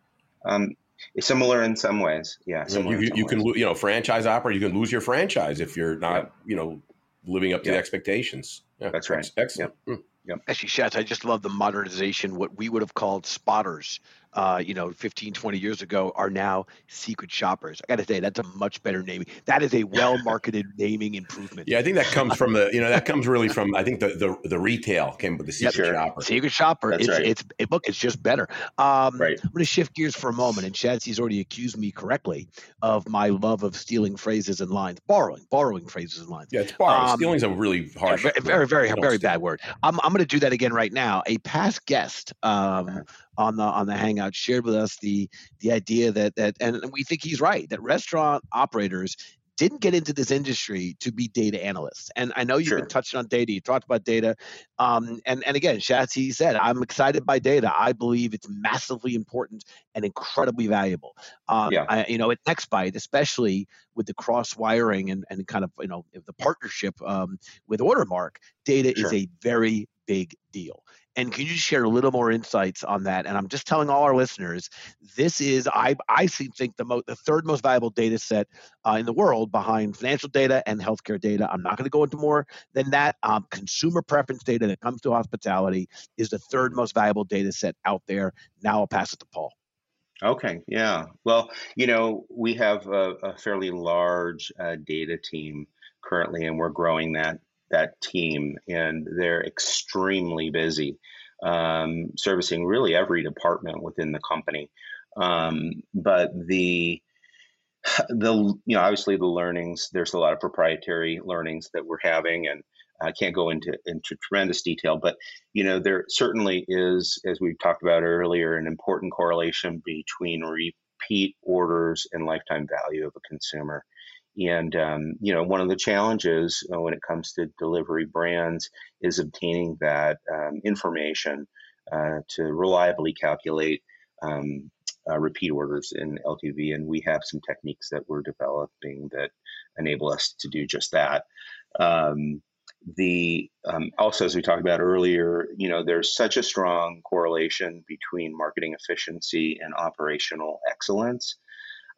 Um, Similar in some ways, yeah. You, you, you can you know franchise operator. You can lose your franchise if you're not yep. you know living up to yep. the expectations. Yeah, that's right. Excellent. Yep. Mm. Yep. Actually, Shatz, I just love the modernization. What we would have called spotters uh, you know, 15, 20 years ago are now secret shoppers. I got to say, that's a much better naming. That is a well marketed naming improvement. Yeah, I think that comes from the, you know, that comes really from, I think the the, the retail came with the secret yep, shopper. Secret shopper. That's it's, right. it's, it, look, it's just better. Um, right. I'm going to shift gears for a moment. And Shatsy's already accused me correctly of my love of stealing phrases and lines, borrowing, borrowing phrases and lines. Yeah, it's borrowing. Um, Stealing's a really harsh. Yeah, very, very, very, very bad word. I'm, I'm going to do that again right now. A past guest, um, uh-huh on the on the hangout shared with us the the idea that that and we think he's right that restaurant operators didn't get into this industry to be data analysts. And I know you've sure. been touching on data. You talked about data. Um, and, and again, Shatsy said, I'm excited by data. I believe it's massively important and incredibly valuable. Um, yeah. I, you know, at NextBite, especially with the cross wiring and, and kind of, you know, the partnership um, with Ordermark, data sure. is a very big deal. And can you share a little more insights on that? And I'm just telling all our listeners, this is I I think the most the third most valuable data set uh, in the world behind financial data and healthcare data. I'm not going to go into more than that. Um, consumer preference data that comes to hospitality is the third most valuable data set out there. Now I'll pass it to Paul. Okay, yeah. Well, you know, we have a, a fairly large uh, data team currently, and we're growing that that team, and they're extremely busy, um, servicing really every department within the company. Um, but the the you know obviously the learnings there's a lot of proprietary learnings that we're having and I can't go into into tremendous detail, but you know there certainly is, as we talked about earlier, an important correlation between repeat orders and lifetime value of a consumer. And um, you know, one of the challenges uh, when it comes to delivery brands is obtaining that um, information uh, to reliably calculate um, uh, repeat orders in LTV. And we have some techniques that we're developing that enable us to do just that. Um, the um, also as we talked about earlier you know there's such a strong correlation between marketing efficiency and operational excellence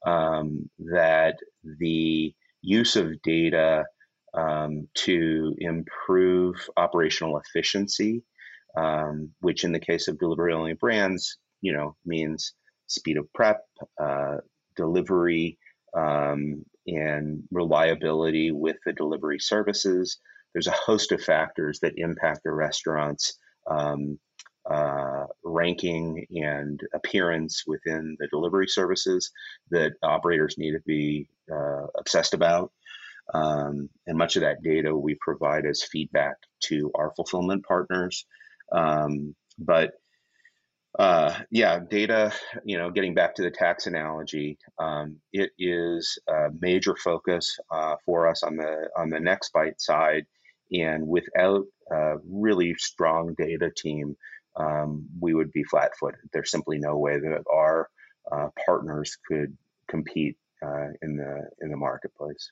um, that the use of data um, to improve operational efficiency um, which in the case of delivery only brands you know means speed of prep uh, delivery um, and reliability with the delivery services. There's a host of factors that impact the restaurant's um, uh, ranking and appearance within the delivery services that operators need to be uh, obsessed about. Um, and much of that data we provide as feedback to our fulfillment partners. Um, but uh, yeah, data, you know, getting back to the tax analogy, um, it is a major focus uh, for us on the on the Nextbite side and without a really strong data team, um, we would be flat footed. There's simply no way that our uh, partners could compete uh, in the in the marketplace.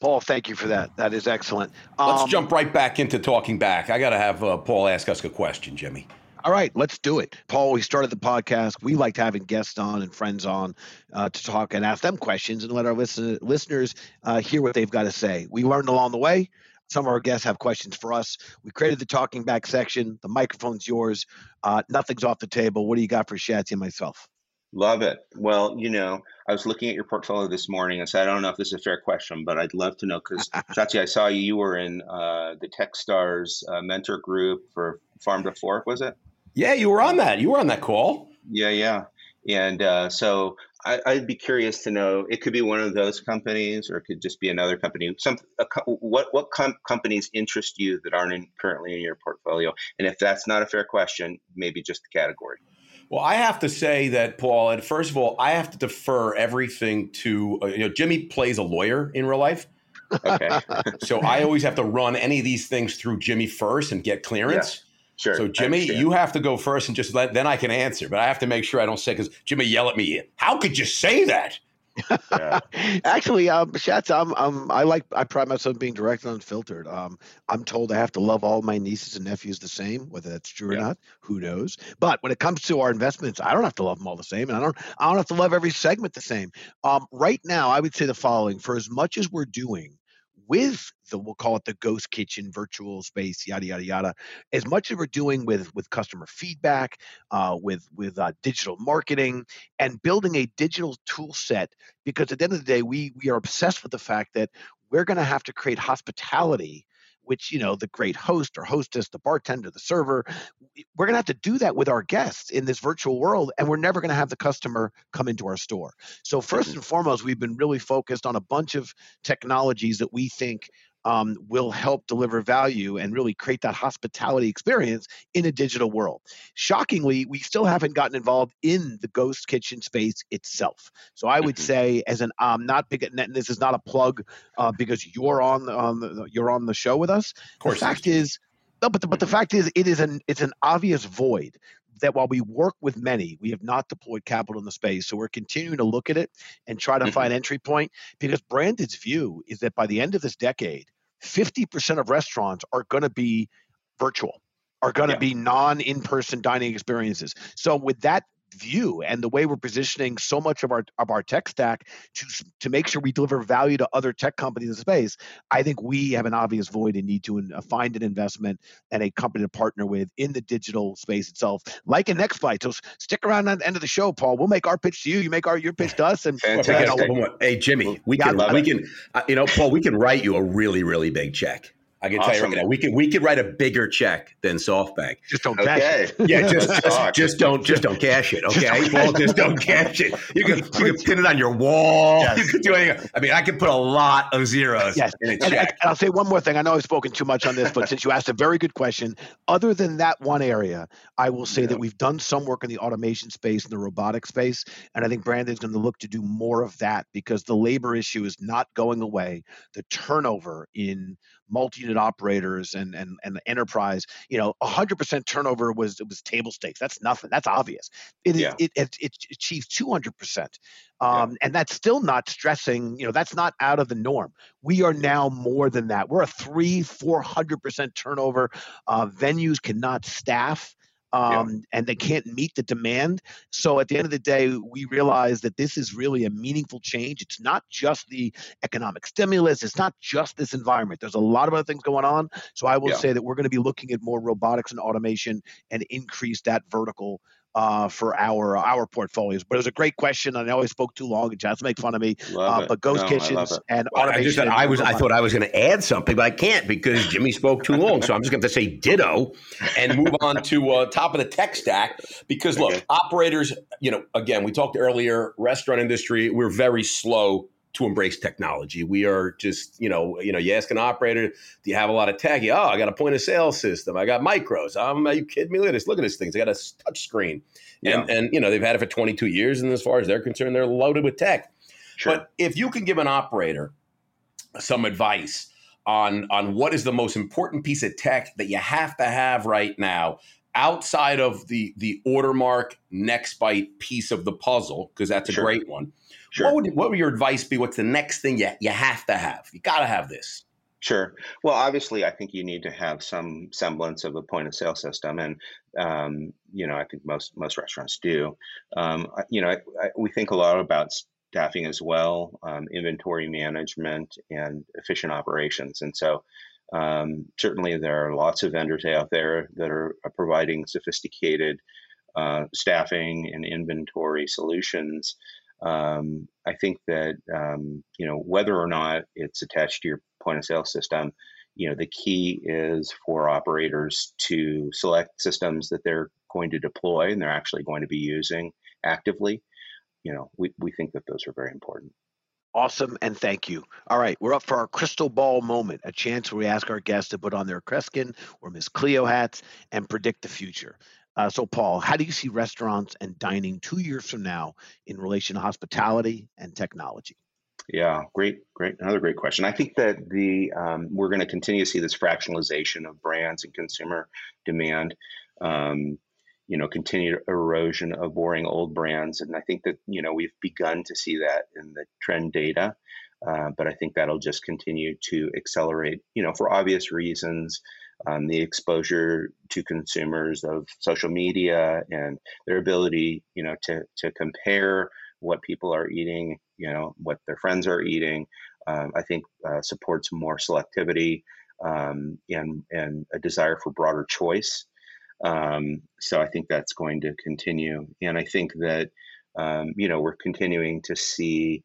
Paul, thank you for that. That is excellent. Let's um, jump right back into talking back. I got to have uh, Paul ask us a question, Jimmy. All right, let's do it. Paul, we started the podcast. We liked having guests on and friends on uh, to talk and ask them questions and let our listen- listeners uh, hear what they've got to say. We learned along the way. Some of our guests have questions for us. We created the talking back section. The microphone's yours. Uh, nothing's off the table. What do you got for Shatsy and myself? Love it. Well, you know, I was looking at your portfolio this morning and said, I don't know if this is a fair question, but I'd love to know because Shatsy, I saw you, you were in uh, the TechStars uh, mentor group for Farm to Fork, was it? Yeah, you were on that. You were on that call. Yeah, yeah. And uh, so I, would be curious to know. It could be one of those companies, or it could just be another company. Some a, what what com- companies interest you that aren't in, currently in your portfolio? And if that's not a fair question, maybe just the category. Well, I have to say that Paul. And first of all, I have to defer everything to uh, you know. Jimmy plays a lawyer in real life. Okay. so I always have to run any of these things through Jimmy first and get clearance. Yeah. Sure. So Jimmy, you have to go first and just let then I can answer. But I have to make sure I don't say because Jimmy yell at me. How could you say that? yeah. Actually, um, Schatz, I'm, I'm, I like, I pride myself on being direct and unfiltered. Um, I'm told I have to love all my nieces and nephews the same, whether that's true yeah. or not, who knows? But when it comes to our investments, I don't have to love them all the same, and I don't, I don't have to love every segment the same. Um, right now, I would say the following: for as much as we're doing with the we'll call it the ghost kitchen virtual space yada yada yada as much as we're doing with with customer feedback uh, with with uh, digital marketing and building a digital tool set because at the end of the day we we are obsessed with the fact that we're going to have to create hospitality which you know the great host or hostess the bartender the server we're going to have to do that with our guests in this virtual world and we're never going to have the customer come into our store so 1st mm-hmm. and foremost we've been really focused on a bunch of technologies that we think um, will help deliver value and really create that hospitality experience in a digital world. Shockingly, we still haven't gotten involved in the ghost kitchen space itself. So I would mm-hmm. say, as an um, not big, and this is not a plug uh, because you're on the, on the you're on the show with us. Of course, the fact is. No, but the, but the fact is, it is an it's an obvious void that while we work with many, we have not deployed capital in the space. So we're continuing to look at it and try to mm-hmm. find entry point because Branded's view is that by the end of this decade, 50% of restaurants are going to be virtual, are going to yeah. be non in person dining experiences. So, with that view and the way we're positioning so much of our of our tech stack to to make sure we deliver value to other tech companies in the space, I think we have an obvious void and need to uh, find an investment and a company to partner with in the digital space itself, like a Nextbite. So stick around at the end of the show, Paul. We'll make our pitch to you. You make our your pitch to us, and Fantastic. You know, hey Jimmy, we can we can uh, you know Paul, we can write you a really really big check. I can awesome. tell you right now, we could we could write a bigger check than SoftBank. Just don't okay. cash it. Yeah, just just, just, don't just don't cash it. Okay, well, just don't cash it. You can you can pin it on your wall. Yes. You could do anything. I mean, I could put a lot of zeros yes. in a check. And, and I'll say one more thing. I know I've spoken too much on this, but since you asked a very good question, other than that one area, I will say yeah. that we've done some work in the automation space and the robotic space, and I think Branded's going to look to do more of that because the labor issue is not going away. The turnover in multi-unit operators and and and the enterprise, you know, 100% turnover was it was table stakes. That's nothing. That's obvious. It yeah. it, it, it achieves 200%. Um, yeah. And that's still not stressing, you know, that's not out of the norm. We are now more than that. We're a three, 400% turnover. Uh, venues cannot staff um, yeah. and they can't meet the demand. So at the end of the day, we realize that this is really a meaningful change. It's not just the economic stimulus, it's not just this environment. There's a lot of other things going on. So I will yeah. say that we're going to be looking at more robotics and automation and increase that vertical uh, for our our portfolios. But it was a great question. and I always spoke too long and just make fun of me. Uh, but Ghost no, Kitchens and well, automation. I, I was I thought I was going to add something, but I can't because Jimmy spoke too long. so I'm just going to say ditto and move on to uh, top of the tech stack. Because look, okay. operators, you know, again, we talked earlier, restaurant industry, we're very slow to embrace technology. We are just, you know, you know, you ask an operator, do you have a lot of tech? Oh, I got a point of sale system. I got Micros. Um, are you kidding me? Look at this. Look at this thing. I got a touch screen. Yeah. And, and, you know, they've had it for 22 years. And as far as they're concerned, they're loaded with tech. Sure. But if you can give an operator some advice on, on what is the most important piece of tech that you have to have right now outside of the, the Ordermark next Nextbite piece of the puzzle, because that's a sure. great one Sure. What would what would your advice be? What's the next thing you you have to have? You got to have this. Sure. Well, obviously, I think you need to have some semblance of a point of sale system, and um, you know, I think most most restaurants do. Um, you know, I, I, we think a lot about staffing as well, um, inventory management, and efficient operations, and so. Um, certainly, there are lots of vendors out there that are providing sophisticated uh, staffing and inventory solutions um, I think that um, you know whether or not it's attached to your point of sale system, you know the key is for operators to select systems that they're going to deploy and they're actually going to be using actively. You know, we, we think that those are very important. Awesome, and thank you. All right, we're up for our crystal ball moment, a chance where we ask our guests to put on their Kreskin or Miss Cleo hats and predict the future. Uh, so, Paul, how do you see restaurants and dining two years from now in relation to hospitality and technology? Yeah, great, great, another great question. I think that the um, we're going to continue to see this fractionalization of brands and consumer demand. Um, you know, continued erosion of boring old brands, and I think that you know we've begun to see that in the trend data. Uh, but I think that'll just continue to accelerate. You know, for obvious reasons um, the exposure to consumers of social media and their ability, you know, to to compare what people are eating, you know, what their friends are eating, um, I think uh, supports more selectivity um, and and a desire for broader choice. Um, so I think that's going to continue, and I think that um, you know we're continuing to see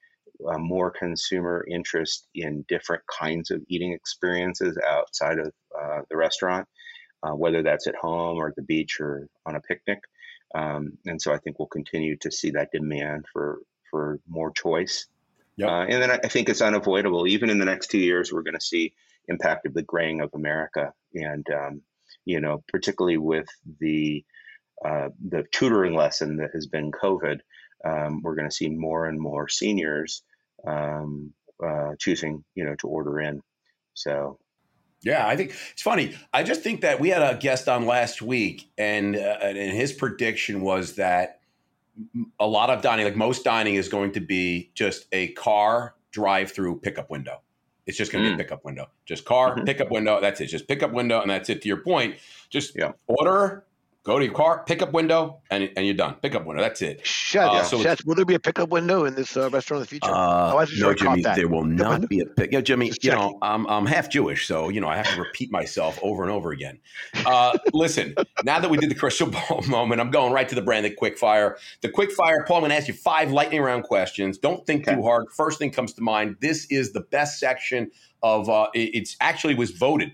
uh, more consumer interest in different kinds of eating experiences outside of uh, the restaurant, uh, whether that's at home or at the beach or on a picnic. Um, and so I think we'll continue to see that demand for for more choice. Yep. Uh, and then I think it's unavoidable. Even in the next two years, we're going to see impact of the graying of America, and um, you know, particularly with the uh, the tutoring lesson that has been COVID, um, we're going to see more and more seniors um, uh, choosing, you know, to order in. So yeah, I think it's funny. I just think that we had a guest on last week, and uh, and his prediction was that a lot of dining, like most dining, is going to be just a car drive-through pickup window. It's just going to mm. be a mm. pickup window, just car mm-hmm. pickup window. That's it. Just pickup window, and that's it. To your point, just yeah. order, Go to your car, pickup window, and, and you're done. Pickup window. That's it. Shut Uh, uh, so Shats, will there be a pickup window in this uh, restaurant in the future? Uh, I no, Jimmy, that. there will window? not be a pick. Yeah, Jimmy, Just you know, I'm, I'm half Jewish, so, you know, I have to repeat myself over and over again. Uh, listen, now that we did the crystal ball moment, I'm going right to the branded quick fire. The quick fire, Paul, I'm going to ask you five lightning round questions. Don't think Okay. too hard. First thing comes to mind. This is the best section of, uh, it- it's actually was voted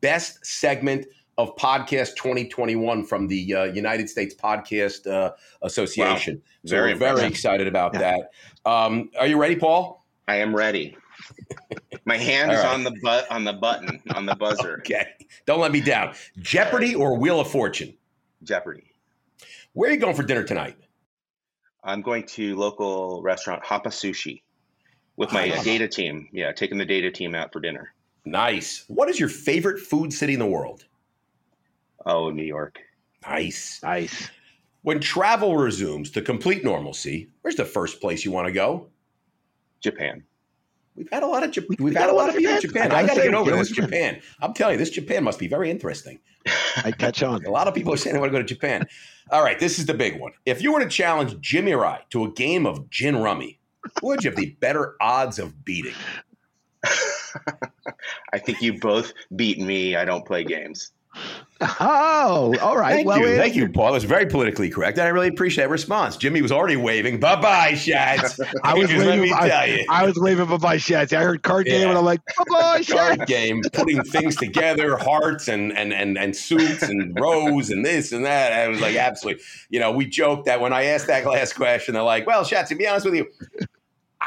best segment of podcast 2021 from the uh, United States Podcast uh, Association. So Very we're very excited about Yeah. that. Um, are you ready, Paul? I am ready. My hand is right. on the but on the button on the buzzer. Okay. Don't let me down. Jeopardy or Wheel of Fortune? Jeopardy. Where are you going for dinner tonight? I'm going to local restaurant Hapa Sushi with my Nice. data team. Yeah, taking the data team out for dinner. Nice. What is your favorite food city in the world? Oh, New York. Nice. Nice. When travel resumes to complete normalcy, where's the first place you want to go? Japan. We've had a lot of We- we've we had a lot of people in Japan. Japan. I got to get over this Japan. I'm telling you, this Japan must be very interesting. I catch on. A lot of people are saying they want to go to Japan. All right, this is the big one. If you were to challenge Jimmy or I to a game of gin rummy, who would you have the better odds of beating? I think you both beat me. I don't play games. Oh, all right. Thank well, you, thank you, Paul. That was very politically correct, and I really appreciate that response. Jimmy was already waving. Bye bye, Shats. I was Because let waving- me tell you. I was waving bye bye Shats. I heard card game and I'm like, bye bye Shats. card game, putting things together, hearts and and and and suits and rows and this and that. I was like, absolutely. You know, we joked that when I asked that last question, they're like, "Well, Shats, to be honest with you."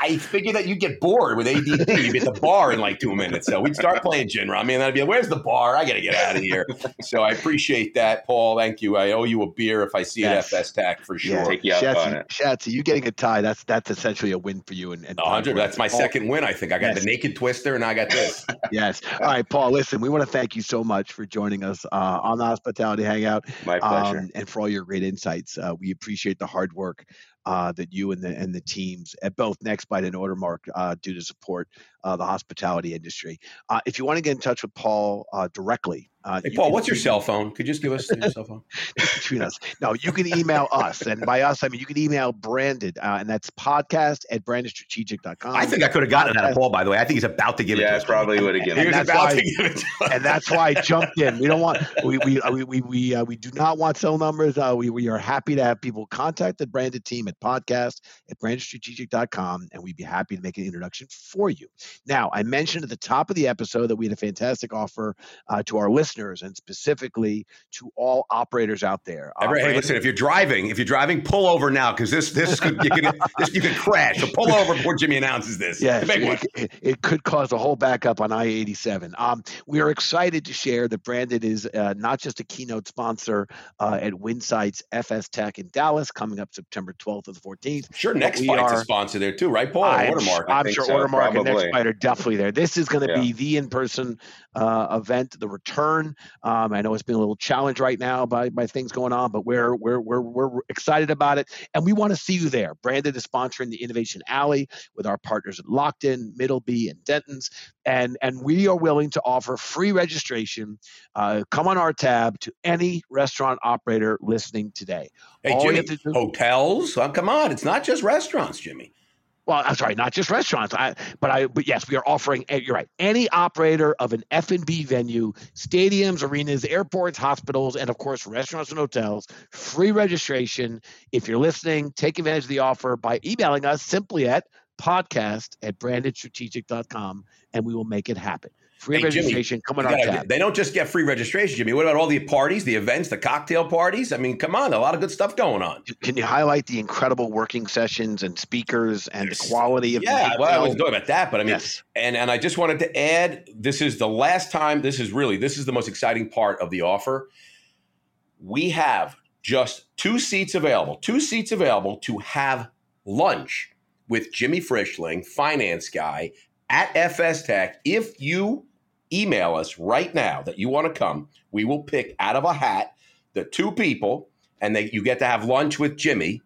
I figured that you'd get bored with ADD. You'd be at the bar in like two minutes. So we'd start playing gin rummy, and then I'd be like, "Where's the bar? I got to get out of here." So I appreciate that, Paul. Thank you. I owe you a beer if I see Yes. it at FS Tech for sure. Yeah. Take you up on Shatsy, it. Shatsy, you getting a tie. That's that's essentially a win for you. And, and hundred. That's my Paul- second win. I think I got Yes. the naked twister, and I got this. Yes. All right, Paul. Listen, we want to thank you so much for joining us uh, on the Hospitality Hangout My pleasure. um, and for all your great insights. Uh, we appreciate the hard work uh, that you and the and the teams at both Nextbite and Ordermark uh, do to support uh, the hospitality industry. Uh, if you want to get in touch with Paul uh, directly, uh, Hey, Paul, can what's your cell phone? Could you just give us your cell phone? between us. No, you can email us, and by us I mean you can email Branded, uh, and that's podcast at brandedstrategic.com. I think I could have gotten it out of Paul, by the way. I think he's about to give it yeah, to I us. probably would have He given was And that's about why- to give it to us. and that's why I jumped in. We don't want we we uh, we we we, uh, we do not want cell numbers. Uh, we we are happy to have people contact the branded team at podcast at brandedstrategic.com, and we'd be happy to make an introduction for you. Now, I mentioned at the top of the episode that we had a fantastic offer uh, to our listeners, and specifically to all operators out there. Uh, Every- hey, listen, if you're driving, if you're driving, pull over now because this this could you could this, you could crash. So pull over before Jimmy announces this. Yes, The big one. it, it, it could cause a whole backup on I-87. Um, we are excited to share that Branded is uh, not just a keynote sponsor uh, at Winsight's FS Tech in Dallas, coming up September 12th to the 14th. Sure, Nextbite's a sponsor there too, right, Paul? I'm, Ordermark. I'm sure so, Ordermark and probably. Are definitely there. This is going to Yeah. be the in-person uh, event, the return. Um, I know it's been a little challenged right now by, by things going on, but we're we're we're we're excited about it, and we want to see you there. Branded is sponsoring the Innovation Alley with our partners at Lockton, Middleby, and Dentons, and and we are willing to offer free registration. Uh, come on our tab to any restaurant operator listening today. hey, all Jimmy, do- hotels. Come on, it's not just restaurants, Jimmy. Well, I'm sorry, not just restaurants. I, but I, but yes, we are offering. eh, You're right. Any operator of an F and B venue, stadiums, arenas, airports, hospitals, and of course restaurants and hotels, free registration. If you're listening, take advantage of the offer by emailing us simply at podcast at brandedstrategic.com, and we will make it happen. Free Hey, Jimmy, registration. come on You our they don't just get free registration, Jimmy. What about all the parties, the events, the cocktail parties? I mean, come on, a lot of good stuff going on. Can you highlight the incredible working sessions and speakers and There's- the quality of Yeah, the well, I was talking about that, but I mean, yes. And and I just wanted to add, this is the last time. This is really this is the most exciting part of the offer. We have just two seats available, two seats available to have lunch with Jimmy Frischling, finance guy at FS Tech. If you email us right now that you want to come, we will pick out of a hat the two people, and they you get to have lunch with Jimmy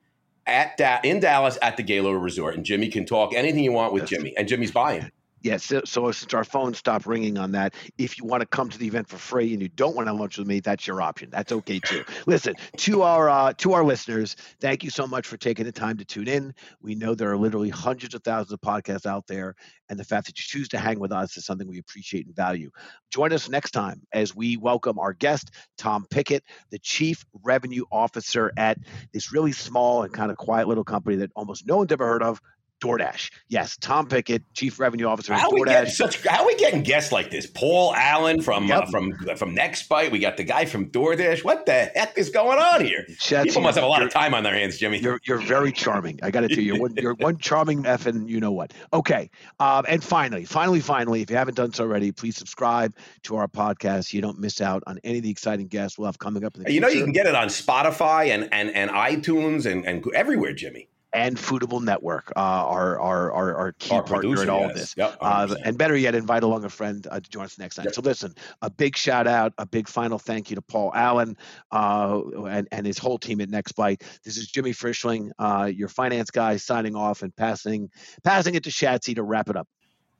at da- in Dallas at the Gaylord Resort, and Jimmy can talk anything you want with Jimmy, and Jimmy's buying. Yes. so, so, since our phone stopped ringing on that, if you want to come to the event for free and you don't want to lunch with me, that's your option. That's okay too. Listen to our uh, to our listeners. Thank you so much for taking the time to tune in. We know there are literally hundreds of thousands of podcasts out there, and the fact that you choose to hang with us is something we appreciate and value. Join us next time as we welcome our guest Tom Pickett, the Chief Revenue Officer at this really small and kind of quiet little company that almost no one's ever heard of DoorDash. Yes, Tom Pickett, Chief Revenue Officer how DoorDash. such, how are we getting guests like this? Paul Allen from uh, yep. uh, from from Nextbite. We got the guy from DoorDash. What the heck is going on here? People must have a lot of time on their hands, Jimmy. You're you're very charming. I got to tell you, you're one, you're one charming you know what. Okay, um, and finally, finally, finally, if you haven't done so already, please subscribe to our podcast. You don't miss out on any of the exciting guests we'll have coming up. In the you future. know, you can get it on Spotify and and and iTunes and and everywhere, Jimmy and Foodable Network, uh, our, our, our, our key our partner in all yes. of this. Yep, uh, and better yet, invite along a friend uh, to join us next time. Yep. So listen, a big shout out, a big final thank you to Paul Allen uh, and, and his whole team at Nextbite. This is Jimmy Frischling, uh, your finance guy, signing off and passing passing it to Shatsy to wrap it up.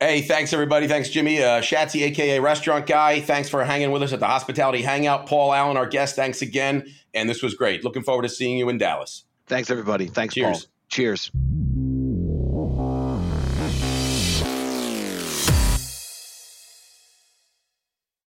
Hey, thanks everybody. Thanks, Jimmy. Uh, Shatsy, aka Restaurant Guy. Thanks for hanging with us at the Hospitality Hangout. Paul Allen, our guest. Thanks again. And this was great. Looking forward to seeing you in Dallas. Thanks, everybody. Thanks, Cheers. Paul. Cheers.